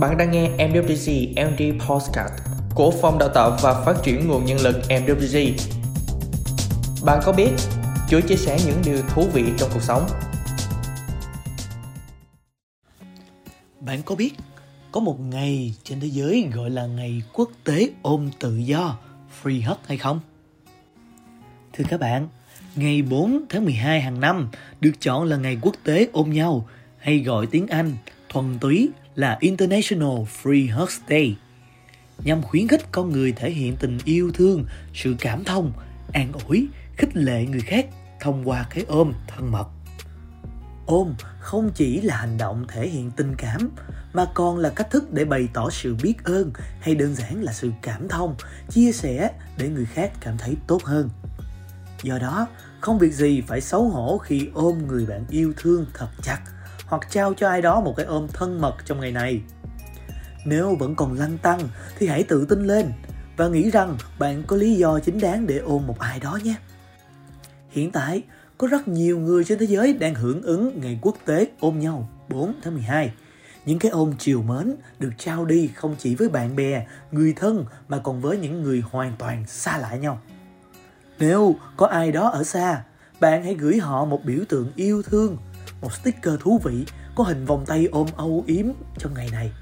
Bạn đang nghe MWG MD Podcast của Phòng Đào tạo và Phát triển Nguồn Nhân lực MWG. Bạn có biết Chúa chia sẻ những điều thú vị trong cuộc sống? Bạn có biết có một ngày trên thế giới gọi là ngày quốc tế ôm tự do Free Hug hay không? Thưa các bạn, ngày 4 tháng 12 hàng năm được chọn là ngày quốc tế ôm nhau hay gọi tiếng Anh thuần túy là International Free Hugs Day nhằm khuyến khích con người thể hiện tình yêu thương, sự cảm thông, an ủi, khích lệ người khác thông qua cái ôm thân mật. Ôm không chỉ là hành động thể hiện tình cảm mà còn là cách thức để bày tỏ sự biết ơn hay đơn giản là sự cảm thông, chia sẻ để người khác cảm thấy tốt hơn. Do đó, không việc gì phải xấu hổ khi ôm người bạn yêu thương thật chặt hoặc trao cho ai đó một cái ôm thân mật trong ngày này. Nếu vẫn còn lăng tăng thì hãy tự tin lên và nghĩ rằng bạn có lý do chính đáng để ôm một ai đó nhé. Hiện tại, có rất nhiều người trên thế giới đang hưởng ứng ngày quốc tế ôm nhau 4 tháng 12. Những cái ôm chiều mến được trao đi không chỉ với bạn bè, người thân mà còn với những người hoàn toàn xa lạ nhau. Nếu có ai đó ở xa, bạn hãy gửi họ một biểu tượng yêu thương, một sticker thú vị có hình vòng tay ôm âu yếm trong ngày này.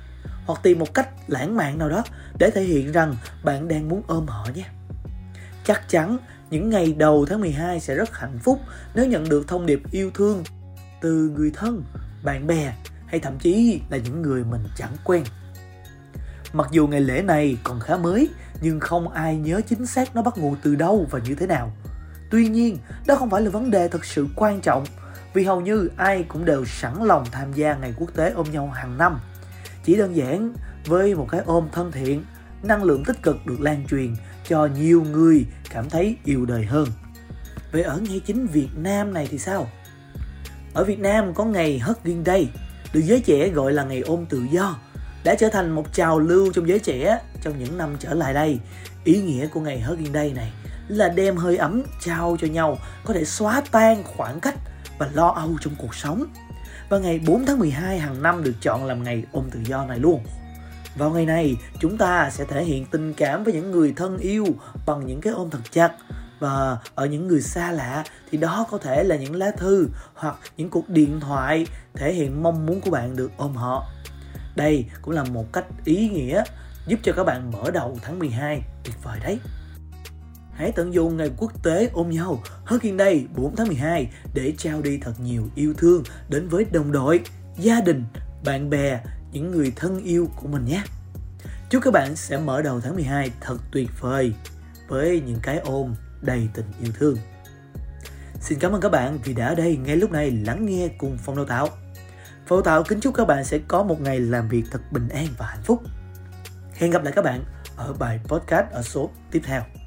Hoặc tìm một cách lãng mạn nào đó để thể hiện rằng bạn đang muốn ôm họ nhé. Chắc chắn những ngày đầu tháng 12 sẽ rất hạnh phúc nếu nhận được thông điệp yêu thương từ người thân, bạn bè hay thậm chí là những người mình chẳng quen. Mặc dù ngày lễ này còn khá mới nhưng không ai nhớ chính xác nó bắt nguồn từ đâu và như thế nào. Tuy nhiên, đó không phải là vấn đề thực sự quan trọng vì hầu như ai cũng đều sẵn lòng tham gia ngày quốc tế ôm nhau hàng năm. Chỉ đơn giản với một cái ôm thân thiện, năng lượng tích cực được lan truyền cho nhiều người cảm thấy yêu đời hơn. Vậy ở ngay chính Việt Nam này thì sao? Ở Việt Nam có ngày Hugging Day, được giới trẻ gọi là ngày ôm tự do, đã trở thành một trào lưu trong giới trẻ trong những năm trở lại đây. Ý nghĩa của ngày Hugging Day này là đem hơi ấm trao cho nhau có thể xóa tan khoảng cách và lo âu trong cuộc sống. Và ngày 4 tháng 12 hàng năm được chọn làm ngày ôm tự do này luôn. Vào ngày này, chúng ta sẽ thể hiện tình cảm với những người thân yêu bằng những cái ôm thật chặt. Và ở những người xa lạ thì đó có thể là những lá thư hoặc những cuộc điện thoại thể hiện mong muốn của bạn được ôm họ. Đây cũng là một cách ý nghĩa giúp cho các bạn mở đầu tháng 12 tuyệt vời đấy. Hãy tận dụng ngày quốc tế ôm nhau Hurricane Day 4 tháng 12 để trao đi thật nhiều yêu thương đến với đồng đội, gia đình, bạn bè, những người thân yêu của mình nhé. Chúc các bạn sẽ mở đầu tháng 12 thật tuyệt vời với những cái ôm đầy tình yêu thương. Xin cảm ơn các bạn vì đã ở đây ngay lúc này lắng nghe cùng Phong Đào Tạo. Phong Đào Tạo kính chúc các bạn sẽ có một ngày làm việc thật bình an và hạnh phúc. Hẹn gặp lại các bạn ở bài podcast ở số tiếp theo.